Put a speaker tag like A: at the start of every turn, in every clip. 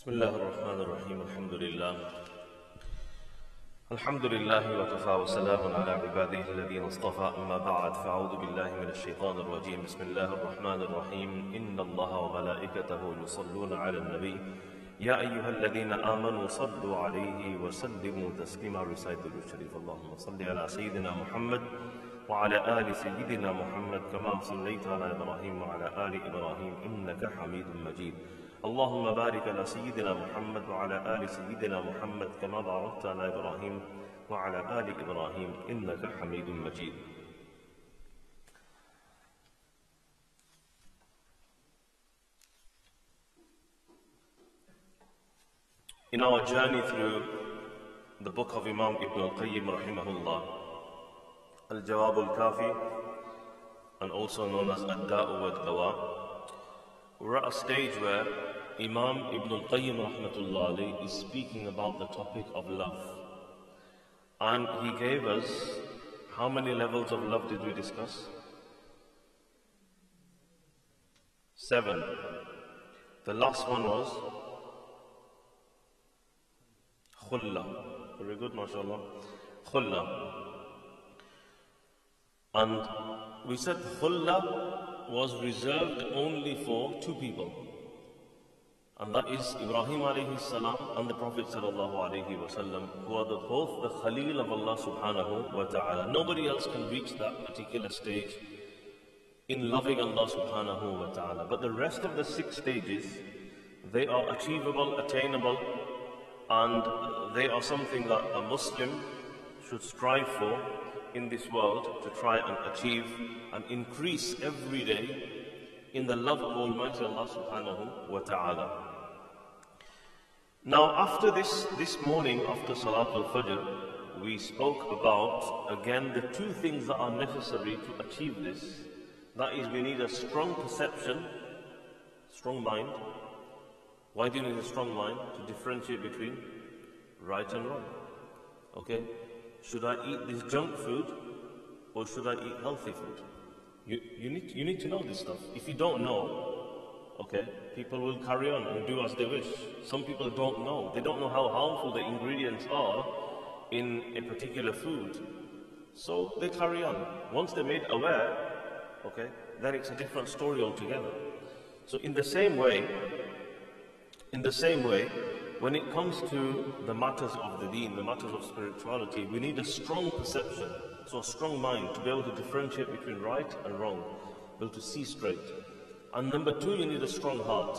A: بسم الله الرحمن الرحيم الحمد لله. الحمد لله وكفى وسلام على عباده الذين اصطفى. أما بعد فأعوذ بالله من الشيطان الرجيم. بسم الله الرحمن الرحيم. إن الله وملائكته يصلون على النبي. يا أيها الذين آمنوا صلوا عليه وسلموا تسليما. رسالة الشريف. اللهم صل على سيدنا محمد وعلى آل سيدنا محمد كما صليت على إبراهيم وعلى آل إبراهيم. إنك حميد مجيد. اللهم بارك على سيدنا محمد وعلى آل سيدنا محمد كما باركت على إبراهيم وعلى آل إبراهيم إنك حميد مجيد In our journey through the book of Imam Ibn al-Qayyim rahimahullah, Al-Jawab al-Kafi, and also known as Ad-Da'u wa Dawa, we're at a stage where Imam Ibn al-Qayyim rahmatullah is speaking about the topic of love. And he gave us, how many levels of love did we discuss? Seven. The last one was khulla. Very good, mashallah. Khulla. And we said khulla was reserved only for two people. And that is Ibrahim alayhi salam and the Prophet sallallahu alayhi wasallam, who are the, both the Khalil of Allah subhanahu wa ta'ala. Nobody else can reach that particular stage in loving Allah subhanahu wa ta'ala. But the rest of the six stages, they are achievable, attainable, and they are something that a Muslim should strive for in this world to try and achieve and increase every day in the love of Almighty Allah subhanahu wa ta'ala. Now, after this, this morning, after Salat al Fajr, we spoke about again the two things that are necessary to achieve this. That is, we need a strong perception, strong mind. Why do you need a strong mind? To differentiate between right and wrong. Okay? Should I eat this junk food or should I eat healthy food? You, you, need, you need to know this stuff. If you don't know, Okay? People will carry on and do as they wish. Some people don't know. They don't know how harmful the ingredients are in a particular food. So they carry on. Once they're made aware, okay, then it's a different story altogether. So in the same way, in the same way, when it comes to the matters of the deen, the matters of spirituality, we need a strong perception, so a strong mind to be able to differentiate between right and wrong, be able to see straight. And number two, you need a strong heart.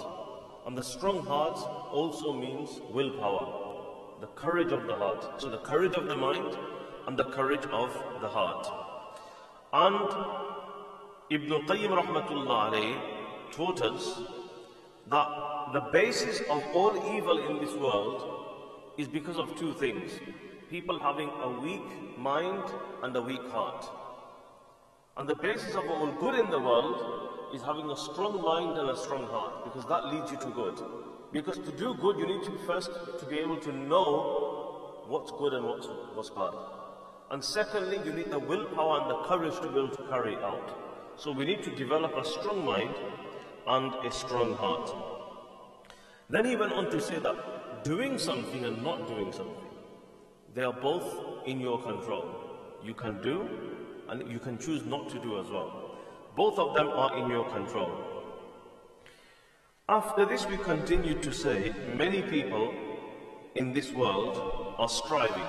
A: And the strong heart also means willpower, the courage of the heart. So the courage of the mind and the courage of the heart. And Ibn Qayyim rahmatullah alayhi taught us that the basis of all evil in this world is because of two things. People having a weak mind and a weak heart. And the basis of all good in the world is having a strong mind and a strong heart because that leads you to good. Because to do good, you need to first to be able to know what's good and what's, what's bad. And secondly, you need the willpower and the courage to be able to carry it out. So we need to develop a strong mind and a strong heart. Then he went on to say that doing something and not doing something, they are both in your control. You can do and you can choose not to do as well. Both of them are in your control. After this, we continue to say many people in this world are striving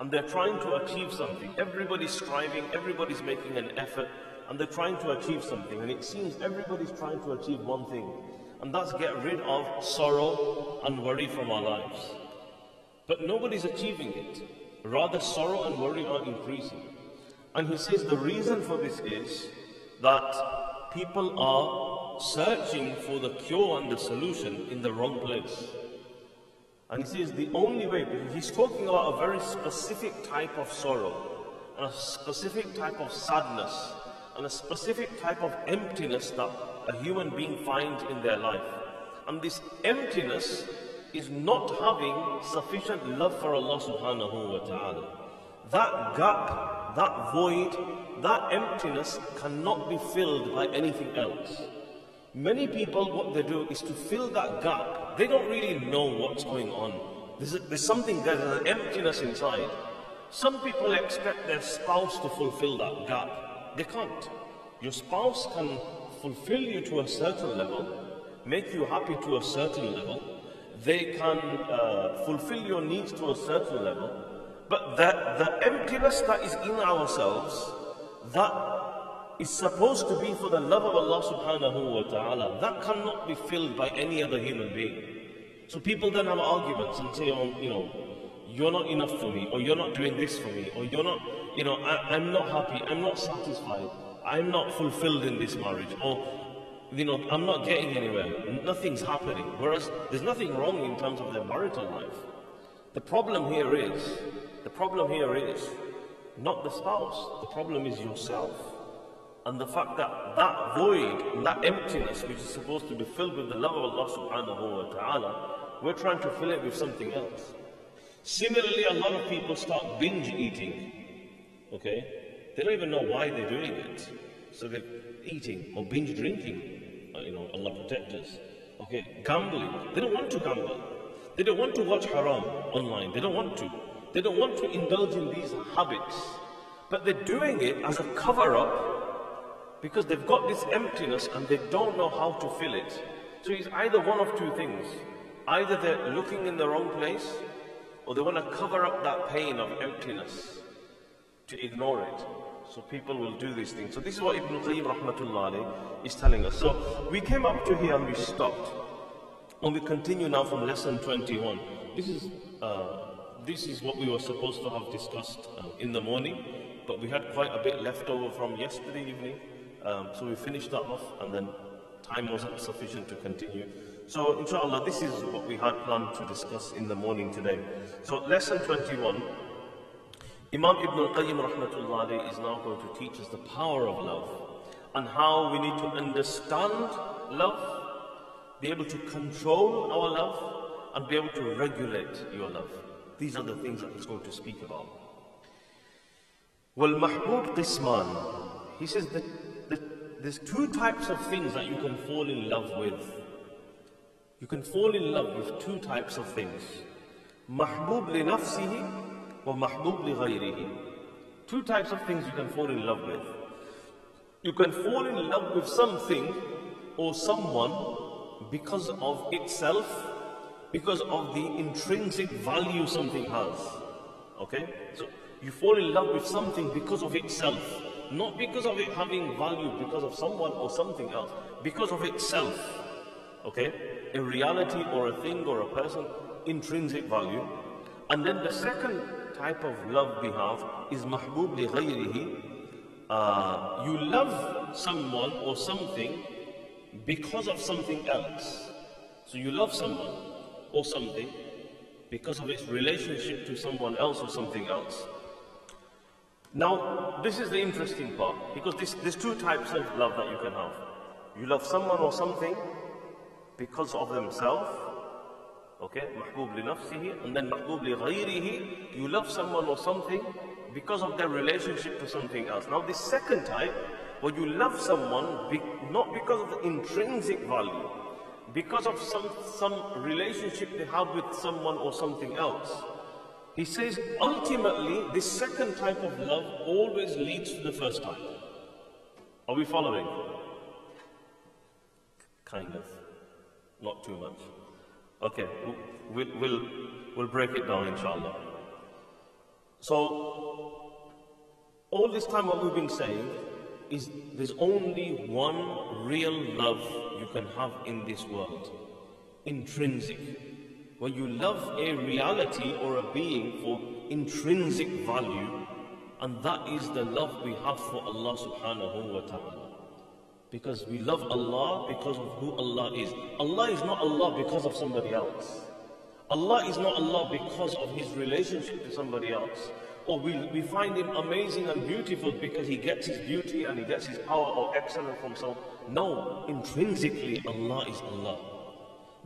A: and they're trying to achieve something. Everybody's striving, everybody's making an effort, and they're trying to achieve something. And it seems everybody's trying to achieve one thing, and that's get rid of sorrow and worry from our lives. But nobody's achieving it. Rather, sorrow and worry are increasing. And he says the reason for this is that people are searching for the cure and the solution in the wrong place. And he says the only way, he's talking about a very specific type of sorrow, and a specific type of sadness, and a specific type of emptiness that a human being finds in their life. And this emptiness is not having sufficient love for Allah subhanahu wa ta'ala. That gap, that void, that emptiness cannot be filled by anything else. Many people, what they do is to fill that gap. They don't really know what's going on. There's, a, there's something, there's an emptiness inside. Some people expect their spouse to fulfill that gap. They can't. Your spouse can fulfill you to a certain level, make you happy to a certain level. They can uh, fulfill your needs to a certain level. But that the emptiness that is in ourselves, that is supposed to be for the love of Allah subhanahu wa ta'ala. That cannot be filled by any other human being. So people then have arguments and say, oh, you know, you're not enough for me, or you're not doing this for me, or you're not, you know, I, am not happy, I'm not satisfied, I'm not fulfilled in this marriage, or, you know, I'm not getting anywhere, nothing's happening. Whereas there's nothing wrong in terms of their marital life. The problem here is the problem here is not the spouse, the problem is yourself. And the fact that that void, that emptiness which is supposed to be filled with the love of Allah subhanahu wa ta'ala, we're trying to fill it with something else. Similarly, a lot of people start binge eating. Okay? They don't even know why they're doing it. So they're eating or binge drinking. Uh, you know, Allah protect us. Okay? Gambling. They don't want to gamble. They don't want to watch haram online. They don't want to. They don't want to indulge in these habits, but they're doing it as a cover up because they've got this emptiness and they don't know how to fill it. So it's either one of two things. Either they're looking in the wrong place or they want to cover up that pain of emptiness to ignore it. So people will do these things. So this is what Ibn Qayyim rahmatullah is telling us. So we came up to here and we stopped. And we continue now from lesson 21. This is uh, this is what we were supposed to have discussed uh, in the morning, but we had quite a bit left over from yesterday evening. Um, so we finished that off, and then time wasn't sufficient to continue. So, inshallah, this is what we had planned to discuss in the morning today. So, lesson 21. Imam Ibn al-Qayyim rahmatullahi is now going to teach us the power of love and how we need to understand love, be able to control our love, and be able to regulate your love. These are the things that he's going to speak about. Well, Mahbub Qisman, he says that, that there's two types of things that you can fall in love with. You can fall in love with two types of things. Mahbub li nafsihi or mahbub li ghayrihi. Two types of things you can fall in love with. You can fall in love with something or someone because of itself because of the intrinsic value something has. Okay? So you fall in love with something because of itself, not because of it having value because of someone or something else, because of itself. Okay? A reality or a thing or a person, intrinsic value. And then the second type of love we have is mahbub li ghayrihi. Uh, you love someone or something because of something else. So you love someone or something because of its relationship to someone else or something else. Now, this is the interesting part because this, there's two types of love that you can have. You love someone or something because of themselves, okay, mahbub li nafsihi, and then mahbub li ghayrihi, you love someone or something because of their relationship to something else. Now, the second type, where you love someone be, not because of the intrinsic value, because of some, some relationship they have with someone or something else. He says ultimately, this second type of love always leads to the first type. Are we following? Kind of. Not too much. Okay, we'll, we'll, we'll break it down inshallah. So, all this time what we've been saying is there's only one real love you can have in this world intrinsic. When you love a reality or a being for intrinsic value, and that is the love we have for Allah subhanahu wa ta'ala. Because we love Allah because of who Allah is. Allah is not Allah because of somebody else. Allah is not Allah because of his relationship to somebody else or we, we find him amazing and beautiful because he gets his beauty and he gets his power or excellence from some. No, intrinsically Allah is Allah.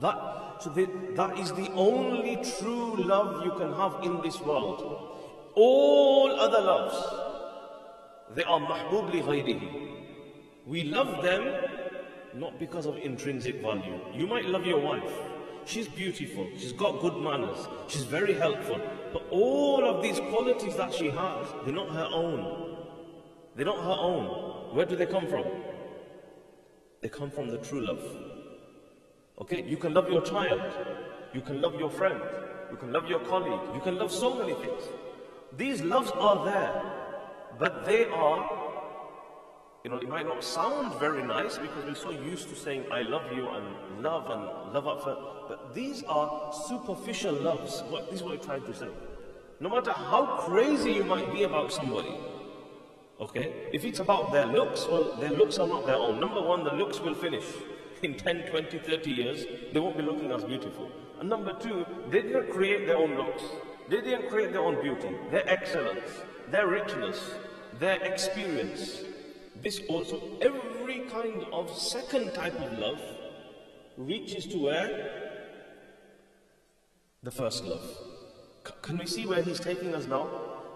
A: That, so that, that is the only true love you can have in this world. All other loves, they are mahbub li. We love them not because of intrinsic value. You might love your wife. She's beautiful. She's got good manners. She's very helpful. But all of these qualities that she has, they're not her own. They're not her own. Where do they come from? They come from the true love. Okay? You can love your child. You can love your friend. You can love your colleague. You can love so many things. These loves are there. But they are you know, it might not sound very nice because we're so used to saying, I love you and love and love up for, but these are superficial loves. What, this is what I'm trying to say. No matter how crazy you might be about somebody, okay, if it's about their looks, well, their looks are not their own. Number one, the looks will finish. In 10, 20, 30 years, they won't be looking as beautiful. And number two, they didn't create their own looks. They didn't create their own beauty, their excellence, their richness, their experience, this also, every kind of second type of love reaches to where? The first love. C- can we see where he's taking us now?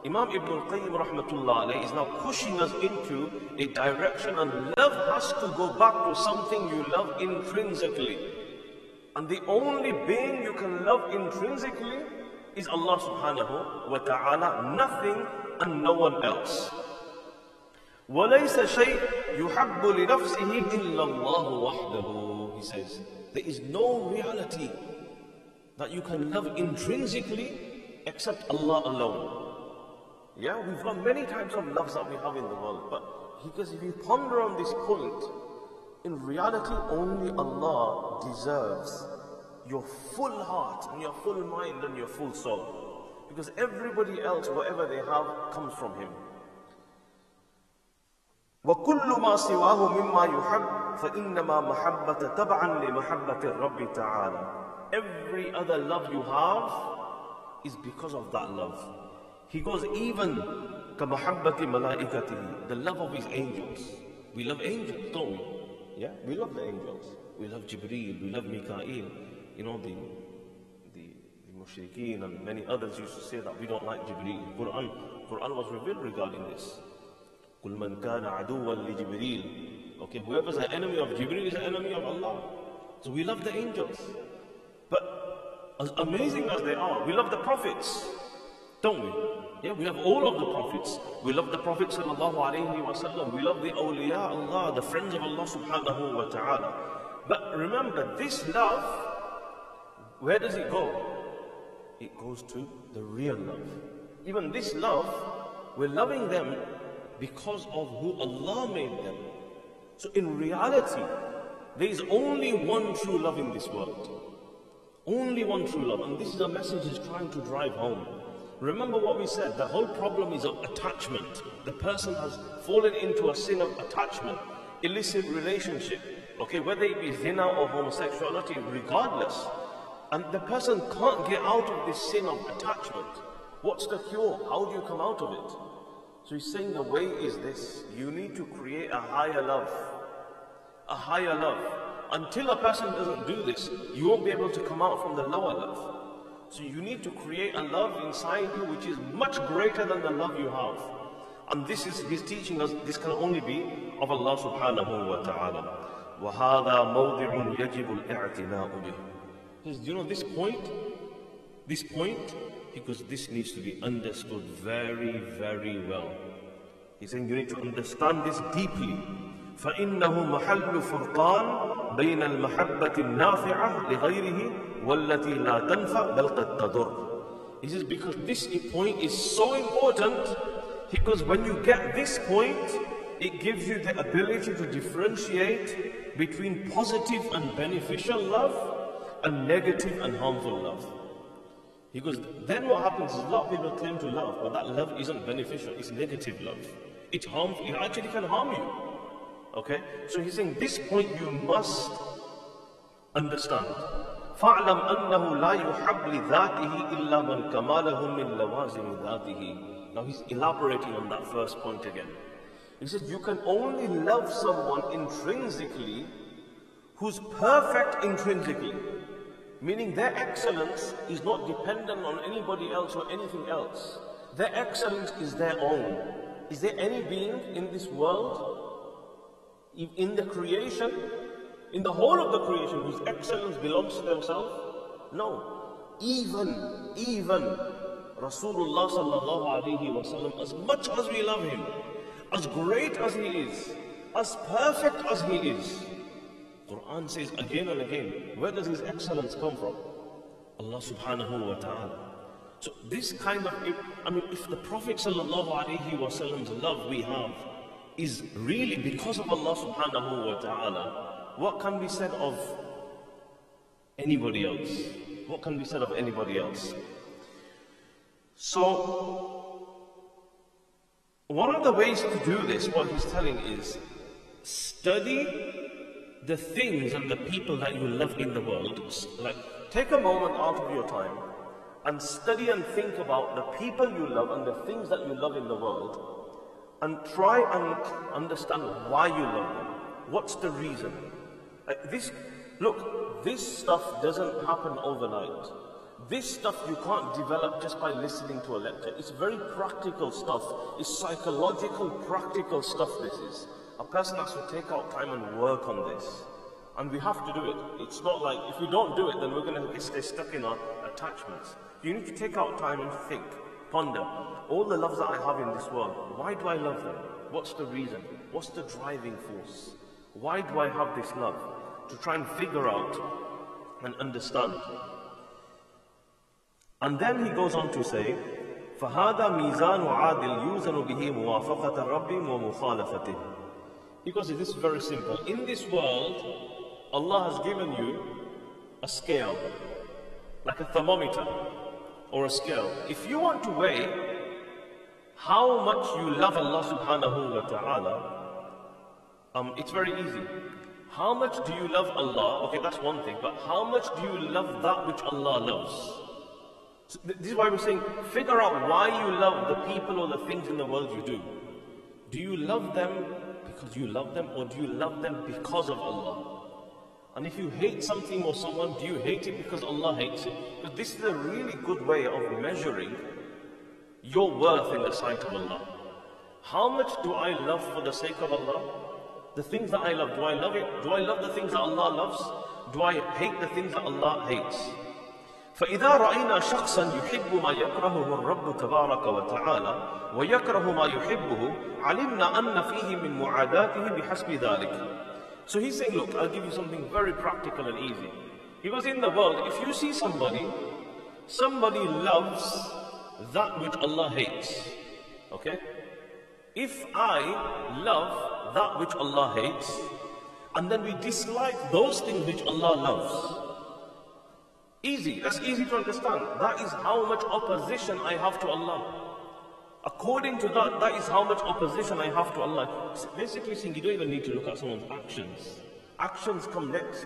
A: Imam Ibn al-Qayyim rahmatullah is now pushing us into a direction and love has to go back to something you love intrinsically. And the only being you can love intrinsically is Allah subhanahu wa ta'ala, nothing and no one else. وليس شيء يحب لنفسه إلا الله وحده he says there is no reality that you can love intrinsically except Allah alone yeah we've got many types of loves that we have in the world but because if you ponder on this point in reality only Allah deserves your full heart and your full mind and your full soul because everybody else whatever they have comes from him وكل ما سواه مما يحب فإنما محبة تبعا لمحبة الرب تعالى Every other love you have is because of that love. He goes even كمحبة ملائكته the love of his angels. We love angels, don't we? Yeah, we love the angels. We love Jibreel, we love Mikael. You know, the, the, the mushrikeen and many others used to say that we don't like Jibreel. Quran, Quran was revealed regarding this. قل من كان عدوا لجبريل Okay, whoever's an enemy of Jibreel is an enemy of Allah. So we love the angels. But as amazing as they are, we love the prophets. Don't we? Yeah, we love all of the prophets. We love the Prophet sallallahu alaihi wasallam. We love the awliya Allah, the friends of Allah subhanahu wa ta'ala. But remember, this love, where does it go? It goes to the real love. Even this love, we're loving them because of who Allah made them. So in reality, there is only one true love in this world. Only one true love. And this is a message he's trying to drive home. Remember what we said, the whole problem is of attachment. The person has fallen into a sin of attachment, illicit relationship. Okay, whether it be zina or homosexuality, regardless. And the person can't get out of this sin of attachment. What's the cure? How do you come out of it? So he's saying the way is this you need to create a higher love. A higher love. Until a person doesn't do this, you won't be able to come out from the lower love. So you need to create a love inside you which is much greater than the love you have. And this is he's teaching us this can only be of Allah subhanahu wa ta'ala. وهذا موضع يجب الاعتناء به. Says, you know this point, this point because this needs to be understood very, very well. He's saying you need to understand this deeply. فإنه محل فرقان بين المحبة النافعة لغيره والتي لا تنفع بل قد تضر. He says because this point is so important because when you get this point, it gives you the ability to differentiate between positive and beneficial love and negative and harmful love. He goes, then what happens is a lot of people claim to love, but that love isn't beneficial, it's negative love. It harms, it actually can harm you. Okay? So he's saying this point you must understand. فاعلم أنه لا يحب لذاته إلا من كماله من لوازم ذاته. Now he's elaborating on that first point again. He says you can only love someone intrinsically who's perfect intrinsically. Meaning their excellence is not dependent on anybody else or anything else. Their excellence is their own. Is there any being in this world, in the creation, In the whole of the creation whose excellence belongs to themselves? No. Even, even Rasulullah sallallahu alayhi wasallam, as much as we love him, as great as he is, as perfect as he is, Quran says again and again, where does his excellence come from? Allah subhanahu wa ta'ala. So this kind of, I mean, if the Prophet sallallahu alayhi wasallam's love we have is really because of Allah subhanahu wa ta'ala, what can be said of anybody else? What can be said of anybody else? So, one of the ways to do this, what he's telling is study the things and the people that you love in the world. Like, take a moment out of your time and study and think about the people you love and the things that you love in the world and try and understand why you love them. What's the reason? Like this, look, this stuff doesn't happen overnight. This stuff you can't develop just by listening to a lecture. It's very practical stuff. It's psychological, practical stuff, this is. A person has to take out time and work on this. And we have to do it. It's not like if we don't do it, then we're going to stay stuck in our attachments. You need to take out time and think, ponder all the loves that I have in this world, why do I love them? What's the reason? What's the driving force? Why do I have this love? To try and figure out and understand. And then he goes on to say, فهذا ميزان عادل يوزن به موافقة الرب ومخالفته. because it is very simple. In this world, Allah has given you a scale, like a thermometer or a scale. If you want to weigh how much you love Allah subhanahu wa ta'ala, um, it's very easy. How much do you love Allah? Okay, that's one thing, but how much do you love that which Allah loves? So this is why we're saying, figure out why you love the people or the things in the world you do. Do you love them because you love them, or do you love them because of Allah? And if you hate something or someone, do you hate it because Allah hates it? Because this is a really good way of measuring your worth in the sight of Allah. How much do I love for the sake of Allah? The things that I love, do I love it? Do I love the things that Allah loves? Do I hate the things that Allah hates? فإذا رأينا شخصا يحب ما يكرهه الرب تبارك وتعالى ويكره ما يحبه علمنا أن فيه من معاداته بحسب ذلك. So he's saying, look, I'll give you something very practical and easy. He goes, in the world, if you see somebody, somebody loves that which Allah hates. Okay? If I love that which Allah hates, and then we dislike those things which Allah loves, easy, that's easy to understand. That is how much opposition I have to Allah. According to that, that is how much opposition I have to Allah. Basically saying you don't even need to look at someone's actions. Actions come next.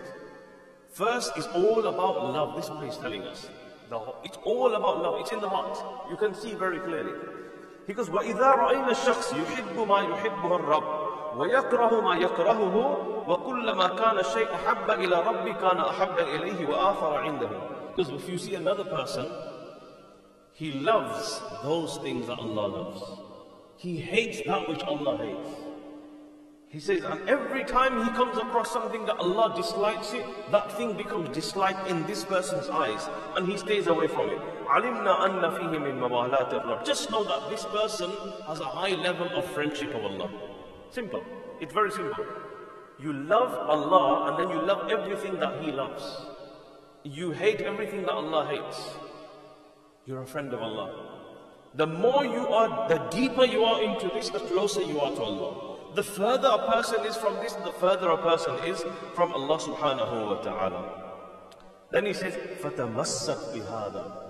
A: First is all about love. This is what he's telling us. The, it's all about love. It's in the heart. You can see very clearly. He goes, وَإِذَا رَأَيْنَا الشَّخْص يُحِبُّ مَا يُحِبُّهُ الرَّبُّ ويكره ما يكرهه وكلما كان الشيء أحب إلى ربي كان أحب إليه وآخر عنده. Because if you see another person, he loves those things that Allah loves. He hates that which Allah hates. He says, and every time he comes across something that Allah dislikes it, that thing becomes disliked in this person's eyes, and he stays away from it. Just know that this person has a high level of friendship of Allah. Simple. It's very simple. You love Allah and then you love everything that He loves. You hate everything that Allah hates. You're a friend of Allah. The more you are, the deeper you are into this, the closer you are to Allah the further a person is from this, the further a person is from Allah subhanahu wa ta'ala. Then he says, فَتَمَسَّكْ بِهَذَا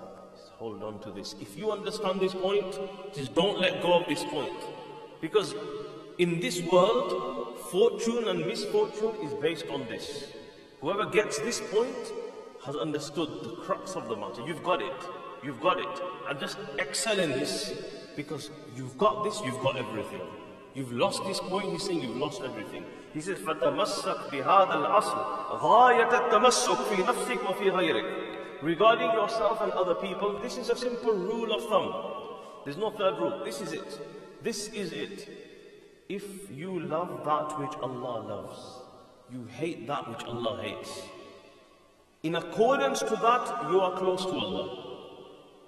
A: Hold on to this. If you understand this point, just don't let go of this point. Because in this world, fortune and misfortune is based on this. Whoever gets this point has understood the crux of the matter. You've got it. You've got it. And just excel in this because you've got this, you've got everything. You've lost this point, he's saying you've lost everything. He says, فَتَمَسَّكْ بِهَذَا الْأَصْلِ غَايَةَ التَّمَسُّكْ فِي نَفْسِكْ وَفِي غَيْرِكْ Regarding yourself and other people, this is a simple rule of thumb. There's no third rule. This is it. This is it. If you love that which Allah loves, you hate that which Allah hates. In accordance to that, you are close to Allah.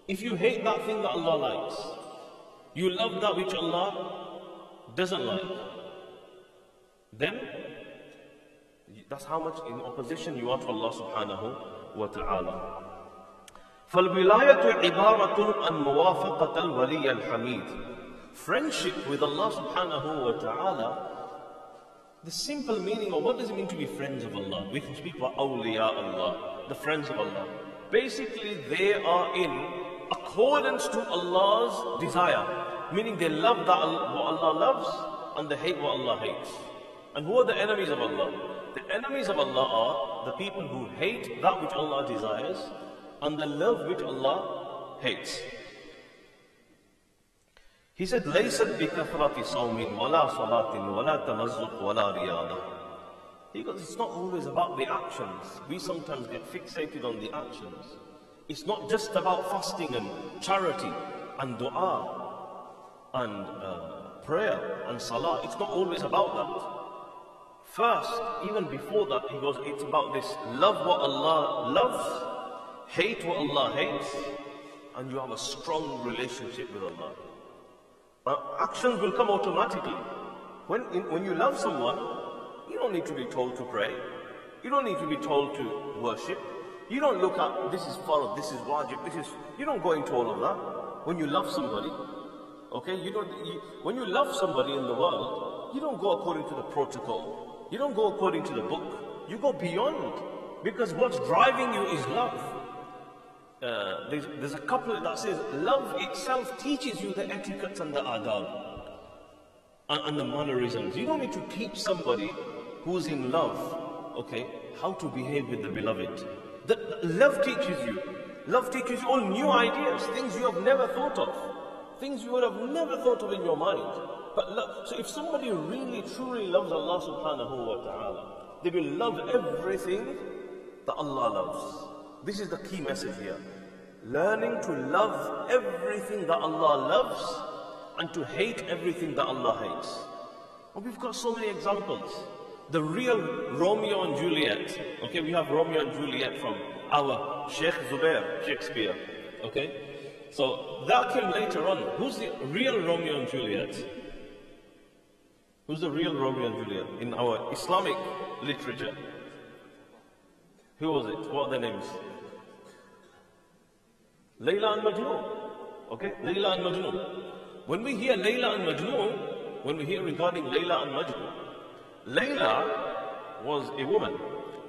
A: If you hate that thing that Allah likes, you love that which Allah doesn't like, then that's how much in opposition you are to Allah subhanahu wa ta'ala. فالولاية عبارة عن موافقة الولي الحميد Friendship with Allah subhanahu wa ta'ala the simple meaning of what does it mean to be friends of Allah? We can speak about awliya Allah, the friends of Allah. Basically, they are in accordance to Allah's desire. Meaning they love that what Allah loves and they hate what Allah hates. And who are the enemies of Allah? The enemies of Allah are the people who hate that which Allah desires and the love which Allah hates. He said, لَيْسَتْ بِكَثْرَةِ صَوْمٍ وَلَا صَلَاةٍ وَلَا تَمَزُّقٍ وَلَا رِيَاضَةٍ He goes, it's not always about the actions. We sometimes get fixated on the actions. It's not just about fasting and charity and dua and uh, prayer and salah. It's not always about that. First, even before that, he goes, it's about this love what Allah loves, hate what Allah hates, and you have a strong relationship with Allah. Actions will come automatically. When, in, when you love someone, you don't need to be told to pray. You don't need to be told to worship. You don't look up, this is farad, this is wajib, this is. You don't go into all of that. When you love somebody, okay, you don't. You, when you love somebody in the world, you don't go according to the protocol. You don't go according to the book. You go beyond, because what's driving you is love. Uh, there's, there's, a couple that says, love itself teaches you the etiquettes and the adab and, and, the mannerisms. You don't need to teach somebody who's in love, okay, how to behave with the beloved. The, the love teaches you. Love teaches you all new ideas, things you have never thought of, things you would have never thought of in your mind. But love, so if somebody really truly loves Allah subhanahu wa ta'ala, they will love everything that Allah loves. This is the key message here. Learning to love everything that Allah loves and to hate everything that Allah hates. And we've got so many examples. The real Romeo and Juliet. Okay, we have Romeo and Juliet from our Sheikh Zubair, Shakespeare. Okay? So that came later on. Who's the real Romeo and Juliet? Who's the real Romeo and Juliet in our Islamic literature? Who was it? What are their names? Layla and Majnun. Okay? Layla and Majnun. When we hear Layla and Majnun, when we hear regarding Layla and Majnun, Layla was a woman.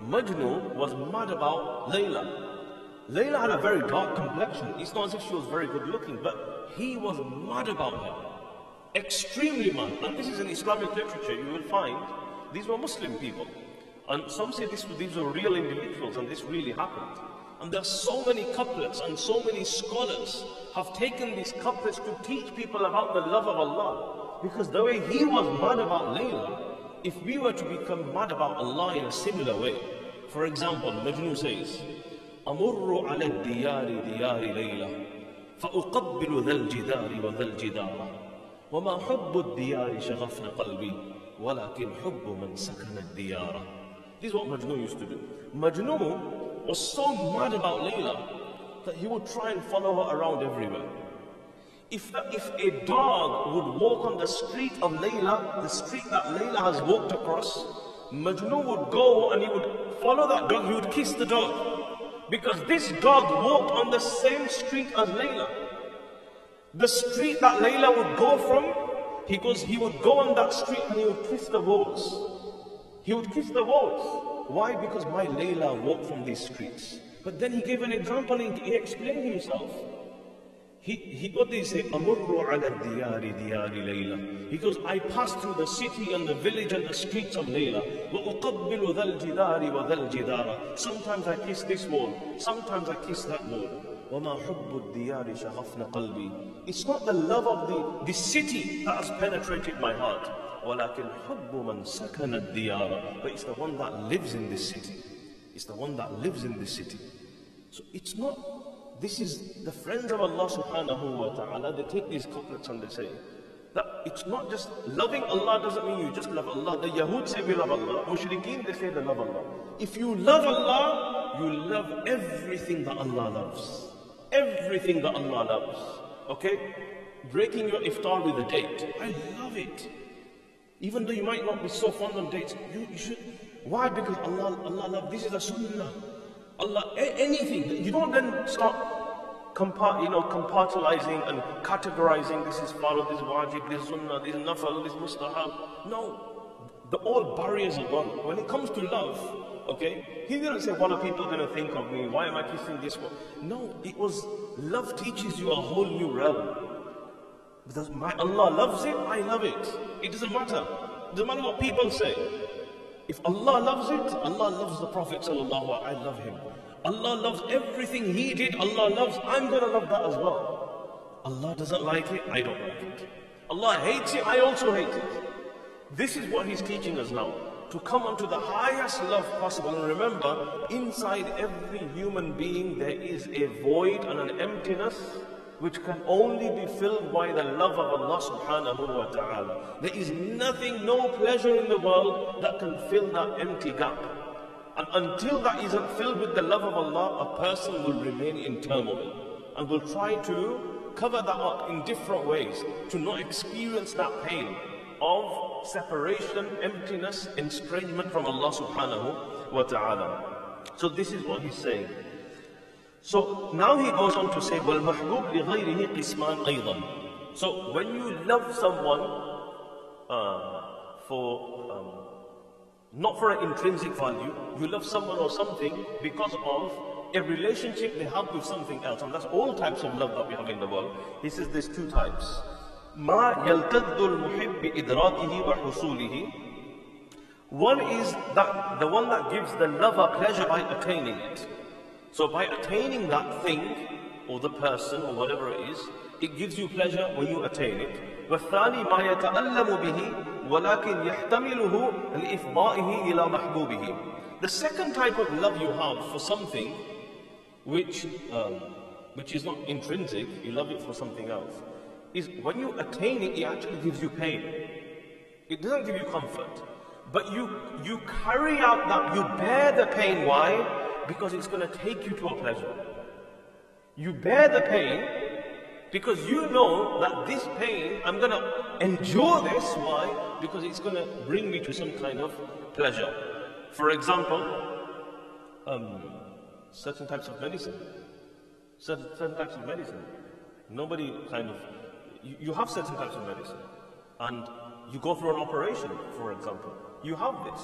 A: Majnun was mad about Layla. Layla had a very dark complexion. It's not as if she was very good looking, but he was mad about her. Extremely mad. And this is in Islamic literature, you will find these were Muslim people. And some say this, these were real individuals and this really happened. And there are so many couplets and so many scholars have taken these couplets to teach people about the love of Allah. Because the way he was mad about Layla, if we were to become mad about Allah in a similar way, for example, Majnun says, أمر على الديار ديار ليلى فأقبل ذا الجدار وذا الجدار وما حب الديار شغفن قلبي ولكن حب من سكن الديار This is what Majnun used to do. Majnun was so mad about Layla that he would try and follow her around everywhere. If, if a dog would walk on the street of Layla, the street that Layla has walked across, Majnun would go and he would follow that dog, he would kiss the dog. Because this dog walked on the same street as Layla. The street that Layla would go from, he goes, he would go on that street and he would kiss the walls. He would kiss the walls. Why? Because my Layla walked from these streets. But then he gave an example and he explained himself. He, he got this, أمر على الديار ديار ليلى. He goes, I passed through the city and the village and the streets of Layla. وأقبل ذا الجدار وذا الجدار. Sometimes I kiss this wall, sometimes I kiss that wall. وما حب الديار شغفن قلبي. It's not the love of the, the city that has penetrated my heart. ولكن حب من سكن الديار but it's the one that lives in this city it's the one that lives in this city so it's not this is the friends of Allah subhanahu wa ta'ala they take these couplets and they say that it's not just loving Allah doesn't mean you just love Allah. The Yahud say we love Allah. Mushrikeen they say they love Allah. If you love Allah, you love everything that Allah loves. Everything that Allah loves. Okay? Breaking your iftar with a date. I love it. Even though you might not be so fond of dates, you, you should. Why? Because Allah, Allah love. This is a sunnah. Allah, anything. You don't then start you know, compartmentalizing and categorizing this is farad, this is wajib, this is sunnah, this is nafal, this is mustahab. No, the all barriers are gone. When it comes to love, okay, he didn't say, what are people going to think of me? Why am I kissing this one? No, it was love teaches you a whole new realm. Because my Allah loves it, I love it. It doesn't matter. It doesn't matter what people say. If Allah loves it, Allah loves the Prophet sallallahu I love him. Allah loves everything He did, Allah loves, I'm to love that as well. Allah doesn't like it, I don't like it. Allah hates it, I also hate it. This is what He's teaching us now. To come unto the highest love possible. And remember, inside every human being there is a void and an emptiness which can only be filled by the love of Allah subhanahu wa ta'ala. There is nothing, no pleasure in the world that can fill that empty gap. And until that isn't filled with the love of Allah, a person will remain in turmoil and will try to cover that up in different ways to not experience that pain of separation, emptiness, estrangement from Allah subhanahu wa ta'ala. So this is what he's saying. So now he goes on to say, وَالْمَحْبُوبْ لِغَيْرِهِ قِسْمًا أَيْضًا So when you love someone uh, for um, not for an intrinsic value. You love someone or something because of a relationship they have with something else. And that's all types of love that we have in the world. He says there's two types. ما يلتذ المحب بإدراكه وحصوله One is that the one that gives the lover pleasure by attaining it. So by attaining that thing, or the person, or whatever it is, it gives you pleasure when you attain it. والثاني ما يتألم به ولكن يحتمله لإفضائه إلى محبوبه. The second type of love you have for something which, um, which is not intrinsic, you love it for something else, is when you attain it, it actually gives you pain. It doesn't give you comfort. But you, you carry out that, you bear the pain. Why? Because it's going to take you to a pleasure. You bear the pain because you know that this pain, I'm going to endure this. Why? Because it's going to bring me to some kind of pleasure. For example, um, certain types of medicine. Certain, certain types of medicine. Nobody kind of, you, you have certain types of medicine. And you go through an operation, for example. You have this.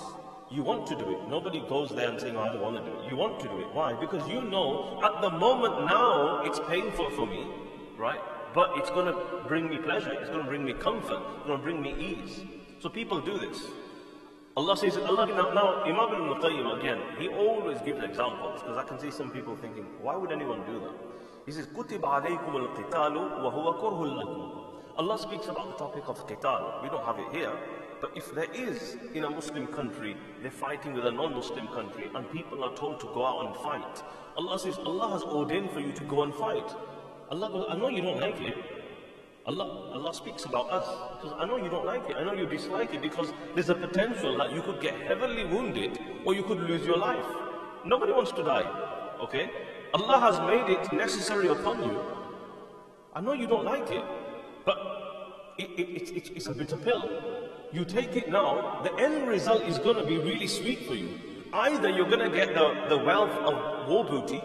A: You want to do it. Nobody goes there and saying, oh, I don't want to do it. You want to do it. Why? Because you know at the moment now it's painful for me right? But it's going to bring me pleasure, it's going to bring me comfort, it's going to bring me ease. So people do this. Allah says, Allah, now, now Imam ibn Qayyim again, he always gives examples because I can see some people thinking, why would anyone do that? He says, كُتِبَ عَلَيْكُمُ الْقِتَالُ وَهُوَ كُرْهُ لَكُمْ Allah speaks about the topic of qital. We don't have it here. But if there is in a Muslim country, they're fighting with a non-Muslim country and people are told to go out and fight. Allah says, Allah has ordained for you to go and fight. Allah goes, I know you don't like it. Allah, Allah speaks about us. Because I know you don't like it. I know you dislike it because there's a potential that you could get heavily wounded or you could lose your life. Nobody wants to die. Okay? Allah has made it necessary upon you. I know you don't like it, but it, it, it, it's a bitter pill. You take it now, the end result is going to be really sweet for you. Either you're going to get the, the wealth of war booty,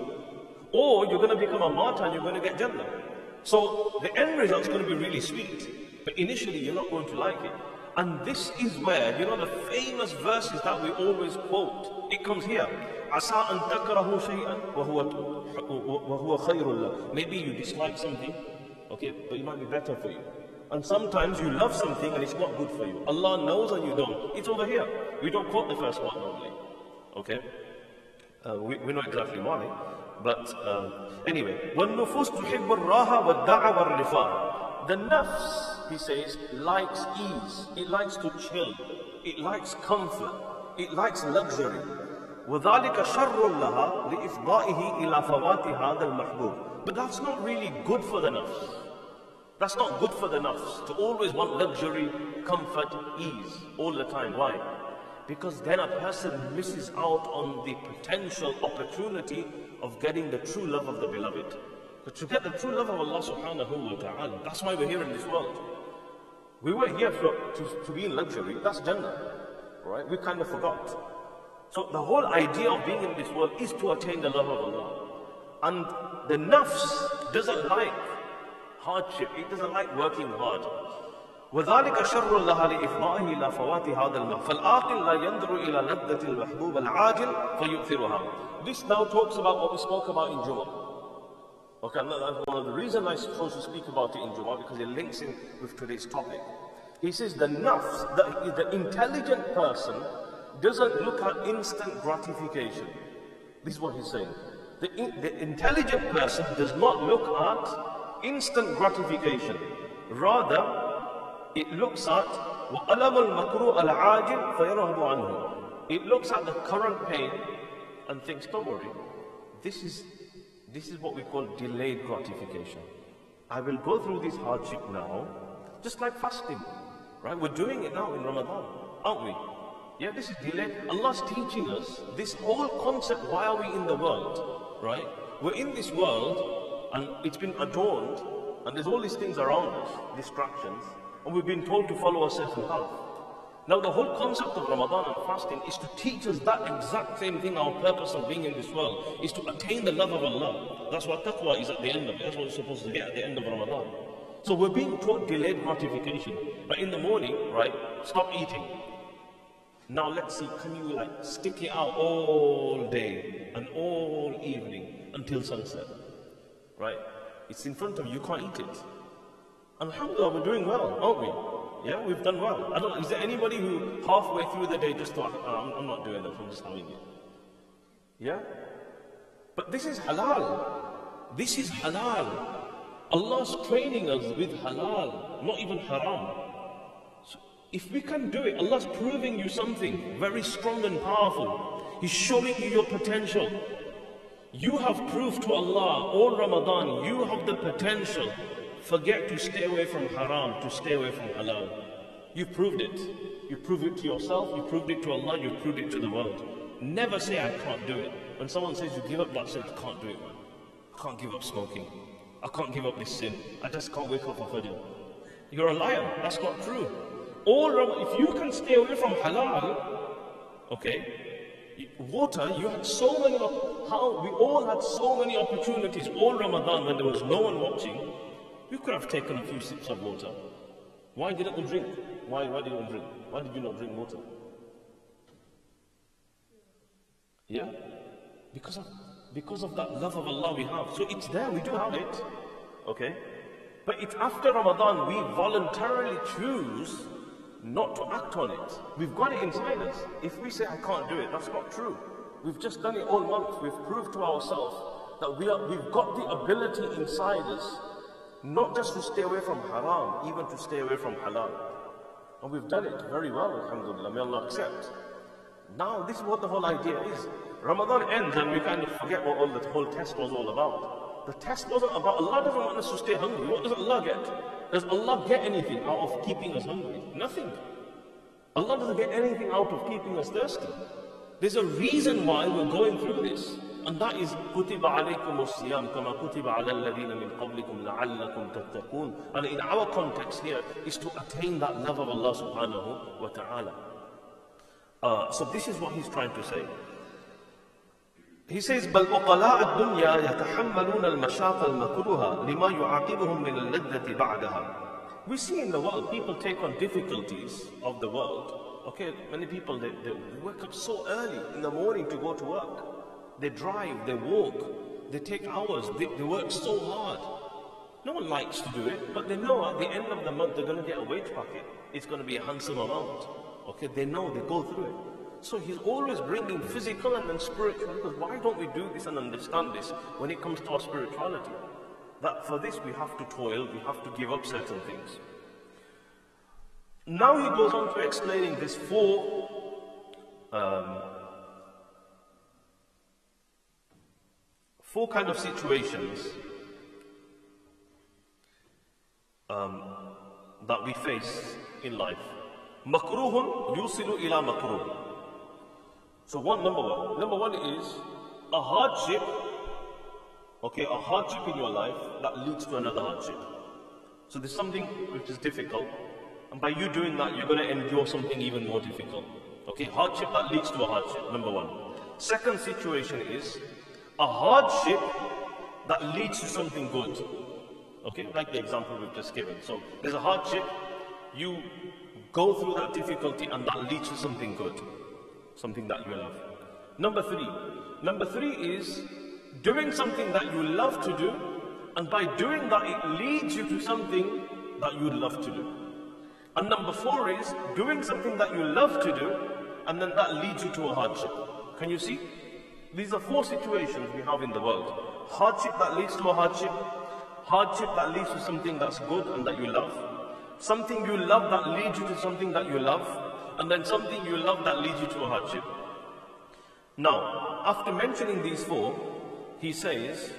A: or you're going to become a martyr and you're going to get Jannah. So the end result is going to be really sweet, but initially you're not going to like it. And this is where, you know, the famous verses that we always quote, it comes here. عسى أن تكرهوا شيئا وهو وهو خير لك. Maybe you dislike something, okay, but it might be better for you. And sometimes you love something and it's not good for you. Allah knows and you don't. It's over here. We don't quote the first one normally. Okay? Uh, we, we know exactly why. But um, anyway, وَالنُّفُوسُ تُحِبُّ الرَّاحَ وَالدَّعَ وَالرِّفَاءَ The nafs, he says, likes ease. It likes to chill. It likes comfort. It likes luxury. وذلك شر لها لإفضائه إلى فوات هذا المحبوب. But that's not really good for the nafs. That's not good for the nafs to always want luxury, comfort, ease all the time. Why? Because then a person misses out on the potential opportunity of getting the true love of the beloved. But to get the true love of Allah subhanahu wa ta'ala, that's why we're here in this world. We were here for, to, to be in luxury, that's Jannah. Right? We kind of forgot. So the whole idea of being in this world is to attain the love of Allah. And the nafs doesn't like hardship, it doesn't like working hard. وذلك شر لها لإفضائه إلى فوات هذا الماء فالعاقل لا ينظر إلى لذة المحبوب العاجل فيؤثرها This now talks about what we spoke about in Jummah. Okay, well, the reason I chose to speak about it in Jummah because it links in with today's topic. He says the nafs, the, the intelligent person doesn't look at instant gratification. This is what he's saying. The, the intelligent person does not look at instant gratification. Rather, it looks at It looks at the current pain and thinks, don't worry, this is, this is what we call delayed gratification. I will go through this hardship now, just like fasting. Right? We're doing it now in Ramadan, aren't we? Yeah, this is delayed. Allah's teaching us this whole concept. Why are we in the world? Right? We're in this world and it's been adorned and there's all these things around us, distractions, and we've been told to follow a certain path. Now, the whole concept of Ramadan and fasting is to teach us that exact same thing. Our purpose of being in this world is to attain the love of Allah. That's what taqwa is at the end of. That's what we're supposed to get at the end of Ramadan. So we're being taught delayed gratification. But in the morning, right, stop eating. Now let's see, can you like stick it out all day and all evening until sunset? Right? It's in front of you, you can't eat it. Alhamdulillah, we're doing well, aren't we? Yeah, we've done well. I don't. Is there anybody who halfway through the day just thought, oh, I'm, I'm not doing that, I'm just having it? Yeah? But this is halal. This is halal. Allah's training us with halal, not even haram. So if we can do it, Allah's proving you something very strong and powerful. He's showing you your potential. You have proved to Allah all Ramadan, you have the potential. Forget to stay away from haram, to stay away from halal. You've proved it. You proved it to yourself, you proved it to Allah, you proved it to the world. Never say, I can't do it. When someone says you give up that sin, I can't do it, man. I can't give up smoking. I can't give up this sin. I just can't wake up for Fajr. You're a liar. That's not true. All Ramadan, if you can stay away from halal, okay, water, you had so many, how we all had so many opportunities all Ramadan when there was no one watching. We could have taken a few sips of water. Why didn't you drink? Why, why didn't we drink? Why did you not drink water? Yeah? Because of because of that love of Allah we have. So it's there, we do have it. Okay? But it's after Ramadan we voluntarily choose not to act on it. We've got it inside us. If we say, I can't do it, that's not true. We've just done it all month. We've proved to ourselves that we are, we've got the ability inside us not just to stay away from haram, even to stay away from halal. And we've done it very well, alhamdulillah. May Allah accept. Now, this is what the whole idea is. Ramadan ends and we kind of forget what all the whole test was all about. The test wasn't about Allah doesn't want us to stay hungry. What does Allah get? Does Allah get anything out of keeping us hungry? Nothing. Allah doesn't get anything out of keeping us thirsty. There's a reason why we're going through this. And that is كتب عليكم الصيام كما كتب على الذين من قبلكم لعلكم تتقون. And in our context here is to attain that love of Allah subhanahu wa ta'ala. Uh, so this is what he's trying to say. He says, بل أقلاء الدنيا يتحملون المشاق المكروهة لما يعاقبهم من اللذة بعدها. We see in the world, people take on difficulties of the world. Okay, many people, they, they wake up so early in the morning to go to work. They drive, they walk, they take hours, they, they work so hard. No one likes to do it, but they know at the end of the month they're going to get a wage packet. It's going to be a handsome amount. Okay, they know, they go through it. So he's always bringing physical and then spiritual because why don't we do this and understand this when it comes to our spirituality? That for this we have to toil, we have to give up certain things. Now he goes on to explaining this four um, four kind of situations um, that we face in life. Makruhun yusilu ila makruh. So one, number one. Number one is a hardship, okay, a hardship in your life that leads to another hardship. So there's something which is difficult, and by you doing that, you're going to endure something even more difficult. Okay, hardship that leads to a hardship, number one. Second situation is a hardship that leads to something good. Okay, like the example we've just given. So there's a hardship, you go through that difficulty, and that leads to something good, something that you love. Number three. Number three is doing something that you love to do, and by doing that, it leads you to something that you love to do. And number four is doing something that you love to do, and then that leads you to a hardship. Can you see? These are four situations we have in the world. Hardship that leads to a hardship, hardship that leads to something that's good and that you love, something you love that leads you to something that you love, and then something you love that leads you to a hardship. Now, after mentioning these four, he says,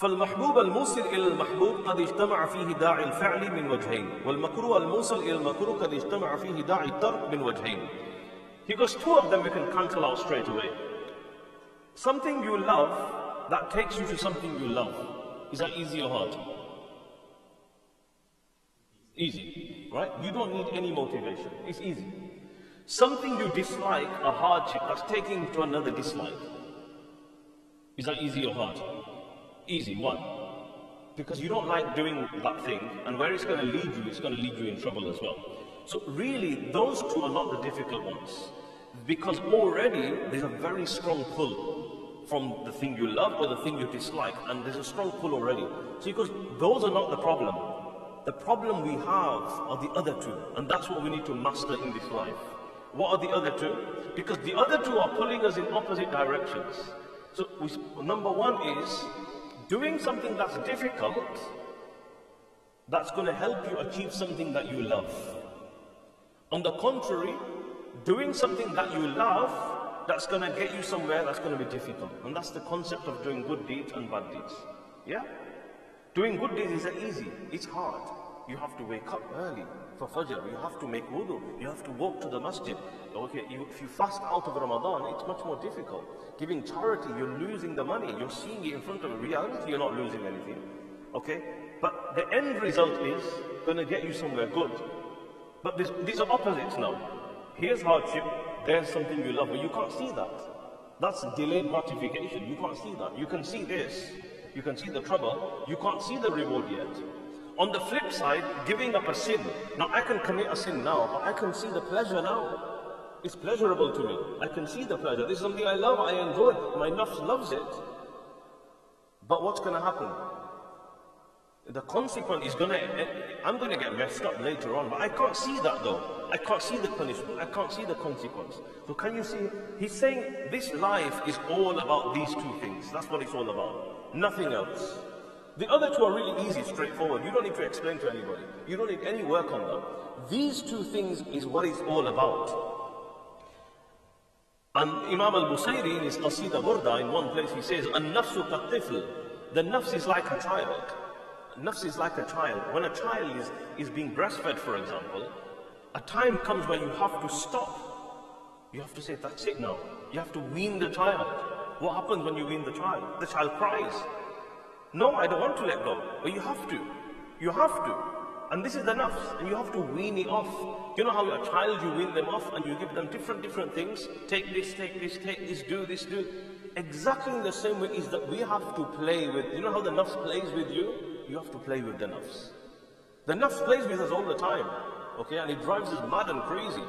A: فالمحبوب الموصل إلى المحبوب قد اجتمع فيه داعي الفعل من وجهين والمكروه الموصل إلى المكروه قد اجتمع فيه داعي الترك من وجهين He goes, two of them we can cancel out straight away. Something you love that takes you to something you love. Is that easy or hard? Easy, right? You don't need any motivation. It's easy. Something you dislike, a hardship, that's taking to another dislike. Is that easy or hard? Easy. Why? Because you don't like doing that thing, and where it's going to lead you, it's going to lead you in trouble as well. So, really, those two are not the difficult ones. Because already there's a very strong pull from the thing you love or the thing you dislike, and there's a strong pull already. So, because those are not the problem. The problem we have are the other two, and that's what we need to master in this life. What are the other two? Because the other two are pulling us in opposite directions. So, we, number one is doing something that's difficult, that's going to help you achieve something that you love. On the contrary, doing something that you love, that's going to get you somewhere that's going to be difficult. And that's the concept of doing good deeds and bad deeds. Yeah? Doing good deeds is easy, it's hard. You have to wake up early for Fajr, you have to make wudu, you have to walk to the masjid. Okay, you, if you fast out of Ramadan, it's much more difficult. Giving charity, you're losing the money, you're seeing it in front of reality, you're not losing anything. Okay? But the end result is going to get you somewhere good. But this, these are opposites now. Here's hardship, there's something you love, but you can't see that. That's delayed gratification. You can't see that. You can see this. You can see the trouble. You can't see the reward yet. On the flip side, giving up a sin. Now I can commit a sin now, but I can see the pleasure now. It's pleasurable to me. I can see the pleasure. This is something I love, I enjoy. My nafs loves it. But what's going to happen? The consequence is going to, I'm going to get messed up later on, but I can't see that though. I can't see the punishment. I can't see the consequence. So can you see? He's saying this life is all about these two things. That's what it's all about. Nothing else. The other two are really easy, straightforward. You don't need to explain to anybody. You don't need any work on them. These two things is what it's all about. And Imam al-Busayri in his Qasida Burda, in one place he says, An-nafsu The nafs is like a child. Nafs is like a child. When a child is, is being breastfed, for example, a time comes when you have to stop. You have to say, that's it now. You have to wean the child. What happens when you wean the child? The child cries. No, I don't want to let go. But you have to. You have to. And this is the nafs, and you have to wean it off. You know how a child you wean them off and you give them different, different things? Take this, take this, take this, do this, do. Exactly the same way is that we have to play with, you know how the nafs plays with you? You have to play with the nafs. The nafs plays with us all the time, okay, and it drives us mad and crazy.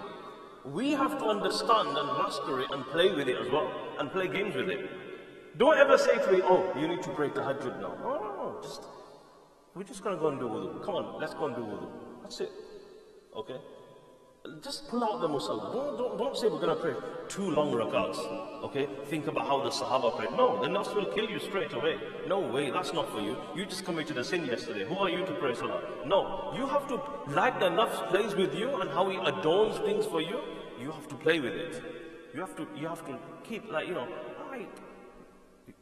A: We have to understand and master it and play with it as well, and play games with it. Don't ever say to me, oh, you need to break the tahajjud now. No, no, no. Just, we're just going to go and do wudu. Come on, let's go and do wudu. That's it. Okay? Just pull out the musalla. Don't, don't, don't say we're going to pray two long rakats. Okay? Think about how the Sahaba prayed. No, the nafs will kill you straight away. No way, that's not for you. You just committed a sin yesterday. Who are you to pray salah? No, you have to, like the nafs plays with you and how he adorns things for you, you have to play with it. You have to, you have to keep like, you know, right,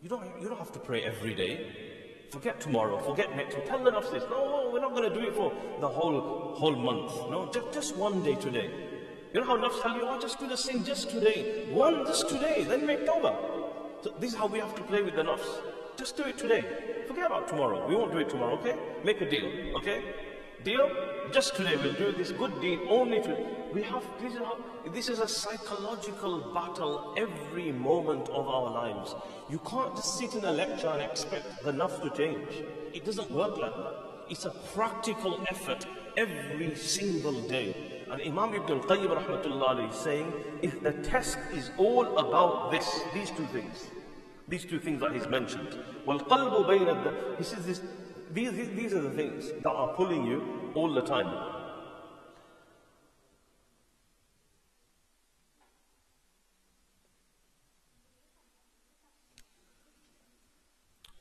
A: you don't, you don't have to pray every day. Forget tomorrow, forget next. Tell the nafs this. No, we're not going to do it for the whole whole month. No, just, just one day today. You know how nafs tell you, oh, just do the sin just today. One just today, then make tawbah. So this is how we have to play with the nafs. Just do it today. Forget about tomorrow. We won't do it tomorrow, okay? Make a deal, okay? Deal? Just today we'll do this good deed only today We have this, this is a psychological battle every moment of our lives. You can't just sit in a lecture and expect enough to change. It doesn't work like that. It's a practical effort every single day. And Imam Ibn Qayyim rahmatullah is saying, if the test is all about this, these two things, these two things that he's mentioned. well He says this these, these are the things that are pulling you all the time.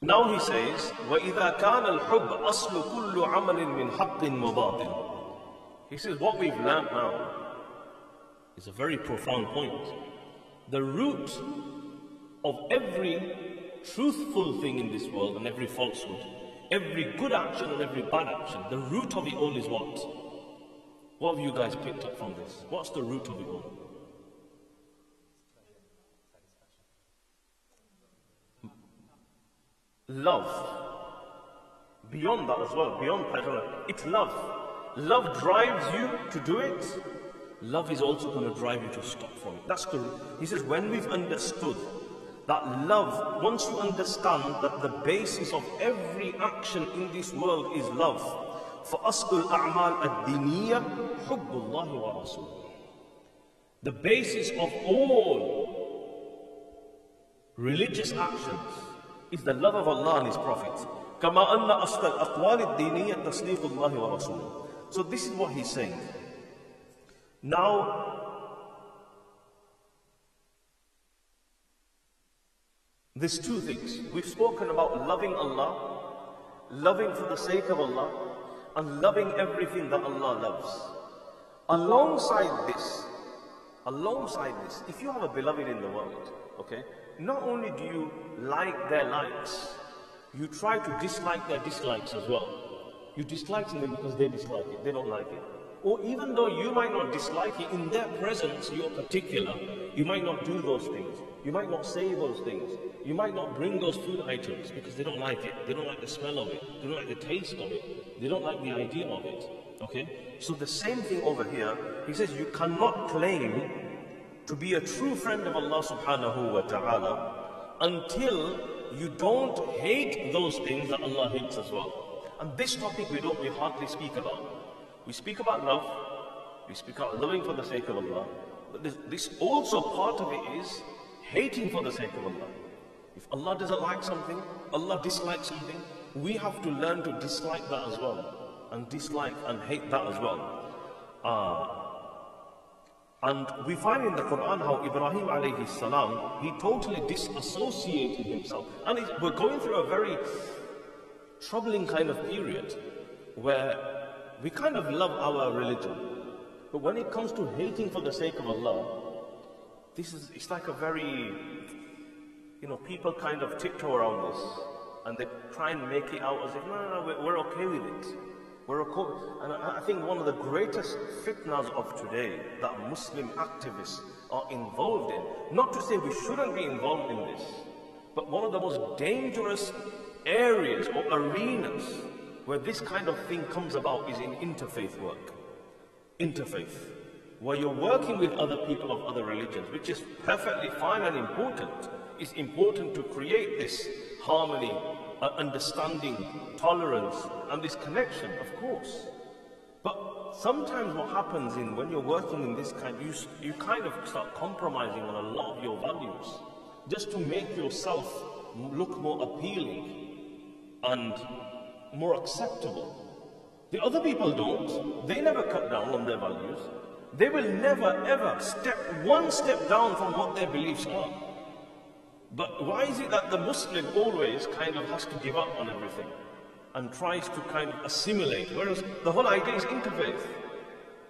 A: Now he says, وَإِذَا كَانَ الْحُبْ أَصْلُ كُلُّ عَمَلٍ مِّنْ حَقٍ وَبَاطِلٍ He says, what we've learned now is a very profound point. The root of every truthful thing in this world and every falsehood, every good action and every bad action, the root of it all is what? What have you guys picked up from this? What's the root of it all? Love. Beyond that as well, beyond pleasure, it's love. Love drives you to do it. Love is also going to drive you to stop from it. That's the. Root. He says when we've understood that love, once you understand that the basis of every action in this world is love, فَأَصْلُ الْأَعْمَالِ الدِّينِيَّةِ حُبُّ اللَّهِ وَرَسُولِهِ The basis of all religious actions is the love of Allah and His Prophet. كما أن أصل الأقوال الدينية تصديق الله ورسوله. So this is what he's saying. Now, There's two things. We've spoken about loving Allah, loving for the sake of Allah, and loving everything that Allah loves. Alongside this, alongside this, if you have a beloved in the world, okay, not only do you like their likes, you try to dislike their dislikes as well. You dislike them because they dislike it, they don't like it. Or even though you might not dislike it, in their presence, you're particular, you might not do those things. You might not say those things. You might not bring those food items because they don't like it. They don't like the smell of it. They don't like the taste of it. They don't like the idea of it. Okay? So the same thing over here, he says you cannot claim to be a true friend of Allah subhanahu wa ta'ala until you don't hate those things that Allah hates as well. And this topic we don't we hardly speak about. We speak about love, we speak about loving for the sake of Allah, but this, this also part of it is hating for the sake of Allah. If Allah doesn't like something, Allah dislikes something, we have to learn to dislike that as well. And dislike and hate that as well. Uh, and we find in the Quran how Ibrahim alayhi salam, he totally disassociated himself. And we're going through a very troubling kind of period where we kind of love our religion. But when it comes to hating for the sake of Allah, this is, it's like a very, you know, people kind of tiptoe around this and they try and make it out as if, no, no, no, we're okay with it. We're okay. And I think one of the greatest fitnas of today that Muslim activists are involved in, not to say we shouldn't be involved in this, but one of the most dangerous areas or arenas where this kind of thing comes about is in interfaith work. Interfaith where you're working with other people of other religions, which is perfectly fine and important. It's important to create this harmony, uh, understanding, tolerance, and this connection, of course. But sometimes what happens in when you're working in this kind, you, you kind of start compromising on a lot of your values just to make yourself look more appealing and more acceptable. The other people don't. They never cut down on their values. They will never ever step one step down from what their beliefs are. But why is it that the Muslim always kind of has to give up on everything and tries to kind of assimilate? Whereas the whole idea is interfaith.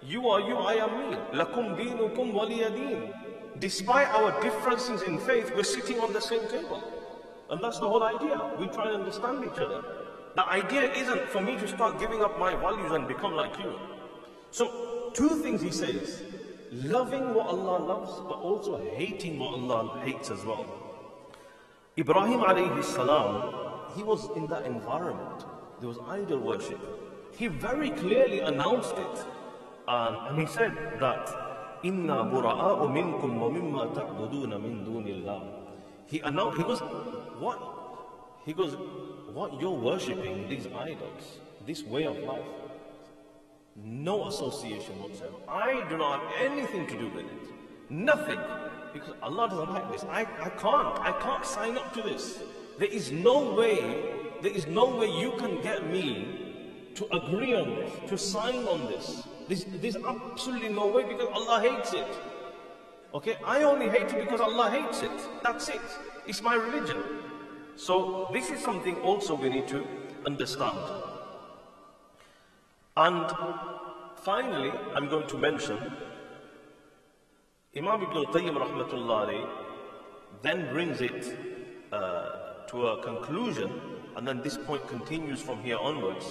A: You are you, I am me. Lakum dinukum waliyadeen. Despite our differences in faith, we're sitting on the same table. And that's the whole idea. We try and understand each other. The idea isn't for me to start giving up my values and become like you. So, two things he says loving what Allah loves, but also hating what Allah hates as well. Ibrahim alayhi salam, he was in that environment. There was idol worship. He very clearly announced it. And, he said that, Inna bura'a'u minkum wa mimma ta'buduna min dunillah. He announced, he goes, what? He goes, what you're worshipping, these idols, this way of life, no association whatsoever. I do not have anything to do with it. Nothing. Because Allah doesn't like this. I, I can't. I can't sign up to this. There is no way, there is no way you can get me to agree on this, to sign on this. There's, there's absolutely no way because Allah hates it. Okay, I only hate it because Allah hates it. That's it. It's my religion. So this is something also we need to understand. And finally, I'm going to mention Imam Ibn al-Qayyim rahmatullah then brings it uh, to a conclusion, and then this point continues from here onwards,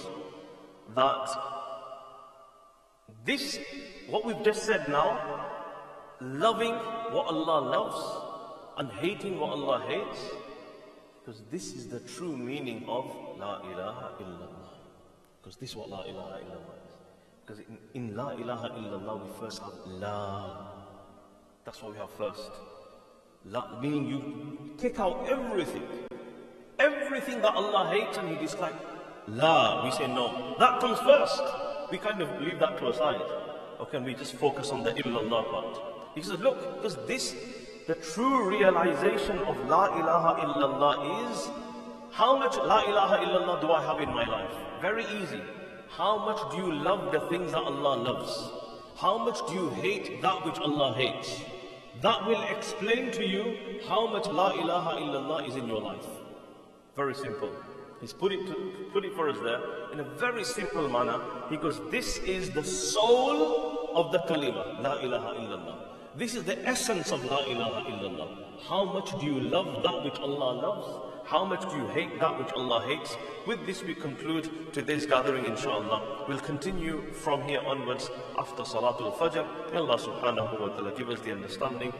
A: that this, what we've just said now, loving what Allah loves and hating what Allah hates, because this is the true meaning of La ilaha illallah. Because this is what La ilaha illallah is. Because in, in La ilaha illallah we first have La. That's what we have first. La, meaning you take out everything. Everything that Allah hates and He dislikes. La, we say no. That comes first. We kind of leave that to aside. Or can we just focus on the illallah part? He says, look, because this the true realization of La ilaha illallah is how much La ilaha illallah do I have in my life? Very easy. How much do you love the things that Allah loves? How much do you hate that which Allah hates? That will explain to you how much La ilaha illallah is in your life. Very simple. He's put it, to, put it for us there in a very simple manner. Goes, This is the soul of the kalima, La ilaha illallah. This is the essence of La ilaha illallah. How much do you love that which Allah loves? How much do you hate that which Allah hates? With this we conclude today's gathering inshallah. We'll continue from here onwards after Salatul Fajr. May Allah subhanahu wa ta'ala give us the understanding